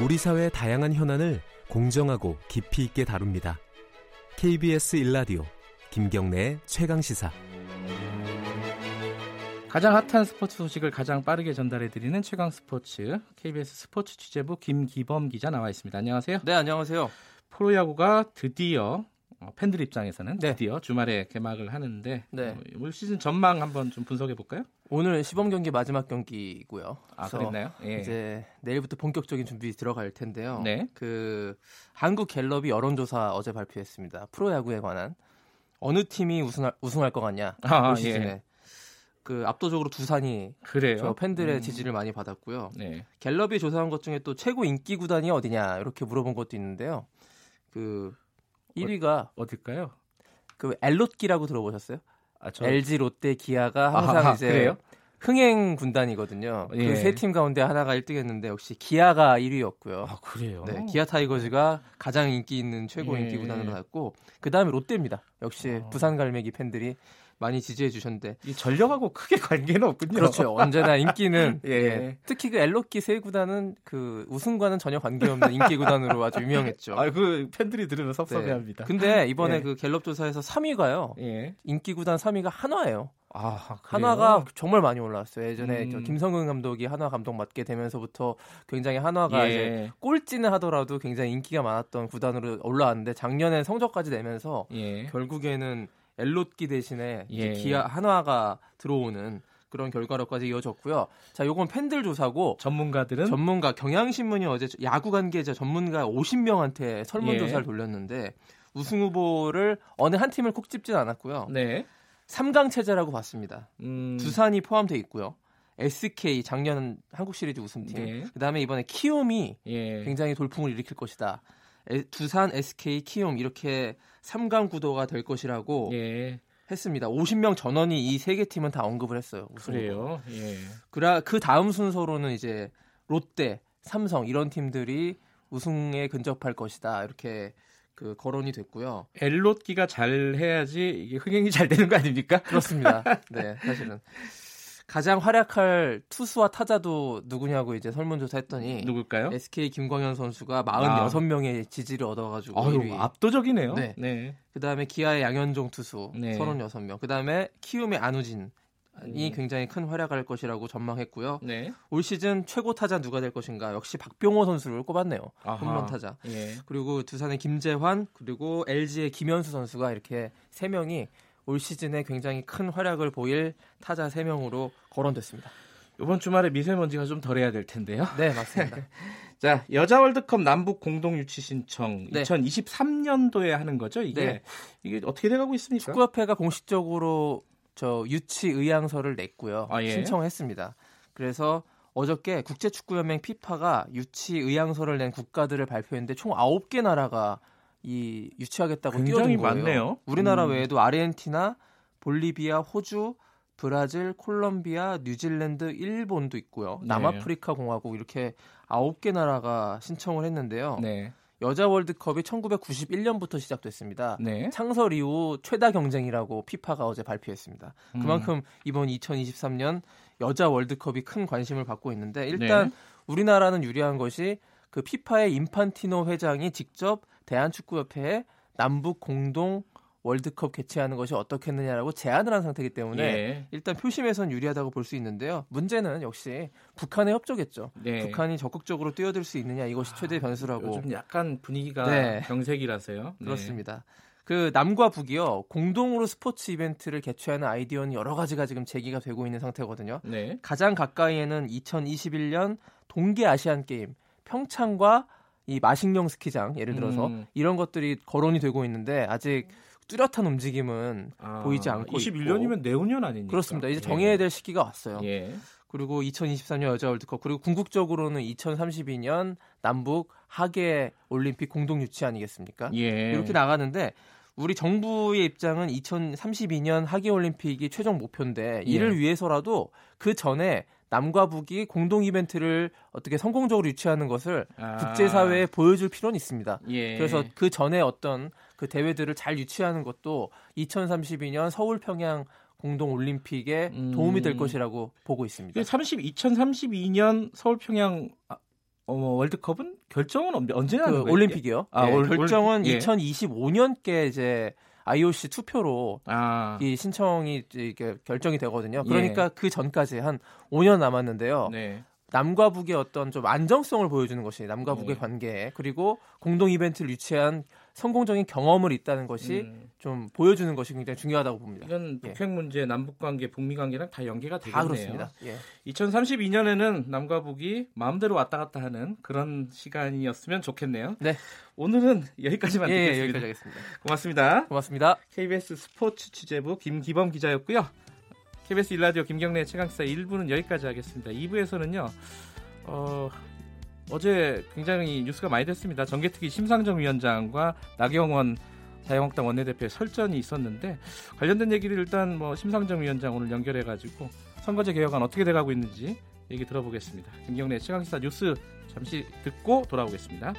우리 사회의 다양한 현안을 공정하고 깊이 있게 다룹니다. KBS 일라디오 김경래의 최강 시사. 가장 핫한 스포츠 소식을 가장 빠르게 전달해 드리는 최강 스포츠 KBS 스포츠 취재부 김기범 기자 나와 있습니다. 안녕하세요. 네, 안녕하세요. 프로야구가 드디어 어, 팬들 입장에서는 네. 드디어 주말에 개막을 하는데 네. 어, 올 시즌 전망 한번 좀 분석해 볼까요? 오늘 시범 경기 마지막 경기고요. 아 그랬나요? 예. 이제 내일부터 본격적인 준비 들어갈 텐데요. 네. 그 한국 갤럽이 여론조사 어제 발표했습니다. 프로야구에 관한 어느 팀이 우승할, 우승할 것 같냐 아, 올 시즌에 예. 그 압도적으로 두산이 그래요. 저 팬들의 음, 지지를 많이 받았고요. 네. 갤럽이 조사한 것 중에 또 최고 인기 구단이 어디냐 이렇게 물어본 것도 있는데요. 그 1위가 어딜까요? 그 엘롯기라고 들어보셨어요? 아, 저 LG, 롯데, 기아가 항상 아하, 이제 그래요? 흥행 군단이거든요. 예. 그세 팀 가운데 하나가 1등했는데 역시 기아가 1위였고요. 아 그래요. 네, 기아 타이거즈가 가장 인기 있는 최고 예. 인기 구단으로 갔고 그 다음에 롯데입니다. 역시 어. 부산 갈매기 팬들이 많이 지지해 주셨는데 이 전력하고 크게 관계는 없군요. 그렇죠. 언제나 인기는 예. 예. 특히 그 엘로키 세 구단은 그 우승과는 전혀 관계없는 인기 구단으로 아주 유명했죠. 아 그 팬들이 들으면 네. 섭섭해합니다. 근데 이번에 예. 그 갤럽 조사에서 3위가요. 예. 인기 구단 3위가 한화예요. 아? 한화가 정말 많이 올라왔어요. 예전에 음. 저 김성근 감독이 한화 감독 맡게 되면서부터 굉장히 한화가 예. 이제 꼴찌는 하더라도 굉장히 인기가 많았던 구단으로 올라왔는데 작년에 성적까지 내면서 예. 결국에는 엘롯기 대신에 예. 기아 한화가 들어오는 그런 결과로까지 이어졌고요. 자, 요건 팬들 조사고 전문가들은 전문가 경향신문이 어제 야구 관계자 전문가 50명한테 설문조사를 예. 돌렸는데 우승 후보를 어느 한 팀을 콕 집진 않았고요. 네. 3강 체제라고 봤습니다. 음, 두산이 포함되어 있고요. SK 작년 한국 시리즈 우승팀. 네. 그다음에 이번에 키움이 예. 굉장히 돌풍을 일으킬 것이다. 에- 두산, SK, 키움 이렇게 3강 구도가 될 것이라고 예. 했습니다. 50명 전원이 이 세 개 팀은 다 언급을 했어요. 우승 후보. 그래요. 예. 그라 그 다음 순서로는 이제 롯데, 삼성 이런 팀들이 우승에 근접할 것이다. 이렇게 그 거론이 됐고요. 엘롯기가 잘 해야지 이게 흥행이 잘 되는 거 아닙니까? 그렇습니다. 네, 사실은 가장 활약할 투수와 타자도 누구냐고 이제 설문조사 했더니 누굴까요? SK 김광현 선수가 46명의 지지를 얻어가지고 아유, 1위. 압도적이네요. 네. 네. 그 다음에 기아의 양현종 투수 네. 36명. 그 다음에 키움의 안우진 이 음. 굉장히 큰 활약할 것이라고 전망했고요. 네. 올 시즌 최고 타자 누가 될 것인가? 역시 박병호 선수를 꼽았네요. 아하. 홈런 타자. 예. 그리고 두산의 김재환 그리고 LG의 김현수 선수가 이렇게 세 명이 올 시즌에 굉장히 큰 활약을 보일 타자 세 명으로 거론됐습니다. 이번 주말에 미세먼지가 좀 덜해야 될 텐데요. 네, 맞습니다. 자, 여자 월드컵 남북 공동 유치 신청 네. 2023년도에 하는 거죠, 이게. 네. 이게 어떻게 돼 가고 있습니까? 축구협회가 공식적으로 저 유치 의향서를 냈고요. 아, 예. 신청했습니다. 그래서 어저께 국제축구연맹 피파가 유치 의향서를 낸 국가들을 발표했는데 총 9개 나라가 이 유치하겠다고 뛰어든 거예요. 많네요. 우리나라 음. 외에도 아르헨티나, 볼리비아, 호주, 브라질, 콜롬비아, 뉴질랜드, 일본도 있고요. 네. 남아프리카 공화국 이렇게 9개 나라가 신청을 했는데요. 네. 여자 월드컵이 1991년부터 시작됐습니다. 네. 창설 이후 최다 경쟁이라고 피파가 어제 발표했습니다. 음. 그만큼 이번 2023년 여자 월드컵이 큰 관심을 받고 있는데 일단 네. 우리나라는 유리한 것이 그 피파의 인판티노 회장이 직접 대한축구협회에 남북 공동 월드컵 개최하는 것이 어떻겠느냐라고 제안을 한 상태이기 때문에 예. 일단 표심에선 유리하다고 볼 수 있는데요. 문제는 역시 북한의 협조겠죠. 네. 아, 북한이 적극적으로 뛰어들 수 있느냐 이것이 최대 변수라고 요즘 약간 분위기가 네. 경색이라서요. 네. 그렇습니다. 그 남과 북이요 공동으로 스포츠 이벤트를 개최하는 아이디어는 여러 가지가 지금 제기가 되고 있는 상태거든요. 네. 가장 가까이에는 2021년 동계 아시안 게임 평창과 이 마식령 스키장 예를 들어서 음. 이런 것들이 거론이 되고 있는데 아직 뚜렷한 움직임은 아, 보이지 않고 21년이면 내후년 아닙니까? 그렇습니다. 이제 예. 정해야 될 시기가 왔어요. 예. 그리고 2023년 여자 월드컵 그리고 궁극적으로는 2032년 남북 하계 올림픽 공동 유치 아니겠습니까? 예. 이렇게 나가는데 우리 정부의 입장은 2032년 하계 올림픽이 최종 목표인데 이를 예. 위해서라도 그 전에 남과 북이 공동 이벤트를 어떻게 성공적으로 유치하는 것을 아. 국제사회에 보여줄 필요는 있습니다. 예. 그래서 그 전에 어떤 그 대회들을 잘 유치하는 것도 2032년 서울 평양 공동 올림픽에 음. 도움이 될 것이라고 보고 있습니다. 이게 30, 2032년 서울 평양 아, 어, 월드컵은 결정은 언- 언제 하는 그 거예요? 올림픽이요. 아, 예, 올- 결정은 올- 예. 2025년께 이제 IOC 투표로 아, 이 신청이 이렇게 결정이 되거든요. 예. 그러니까 그 전까지 한 5년 남았는데요. 네. 남과 북의 어떤 좀 안정성을 보여주는 것이 남과 북의 네. 관계 그리고 공동 이벤트를 유치한 성공적인 경험을 있다는 것이 음, 좀 보여주는 것이 굉장히 중요하다고 봅니다. 이건 예. 북핵 문제, 남북 관계, 북미 관계랑 다 연계가 되겠네요. 다 그렇습니다. 예. 2032년에는 남과 북이 마음대로 왔다 갔다 하는 그런 시간이었으면 좋겠네요. 네. 오늘은 여기까지만 예, 예, 듣겠습니다. 여기까지 하겠습니다. 고맙습니다. 고맙습니다. KBS 스포츠 취재부 김기범 기자였고요. KBS 일라디오 김경래 최강사 1부는 여기까지 하겠습니다. 2부에서는요. 어, 어제 굉장히 뉴스가 많이 됐습니다. 정계특위 심상정 위원장과 나경원 자유한국당 원내대표의 설전이 있었는데 관련된 얘기를 일단 뭐 심상정 위원장 오늘 연결해 가지고 선거제 개혁안 어떻게 돼가고 있는지 얘기 들어보겠습니다. 김경래 최강사 뉴스 잠시 듣고 돌아오겠습니다.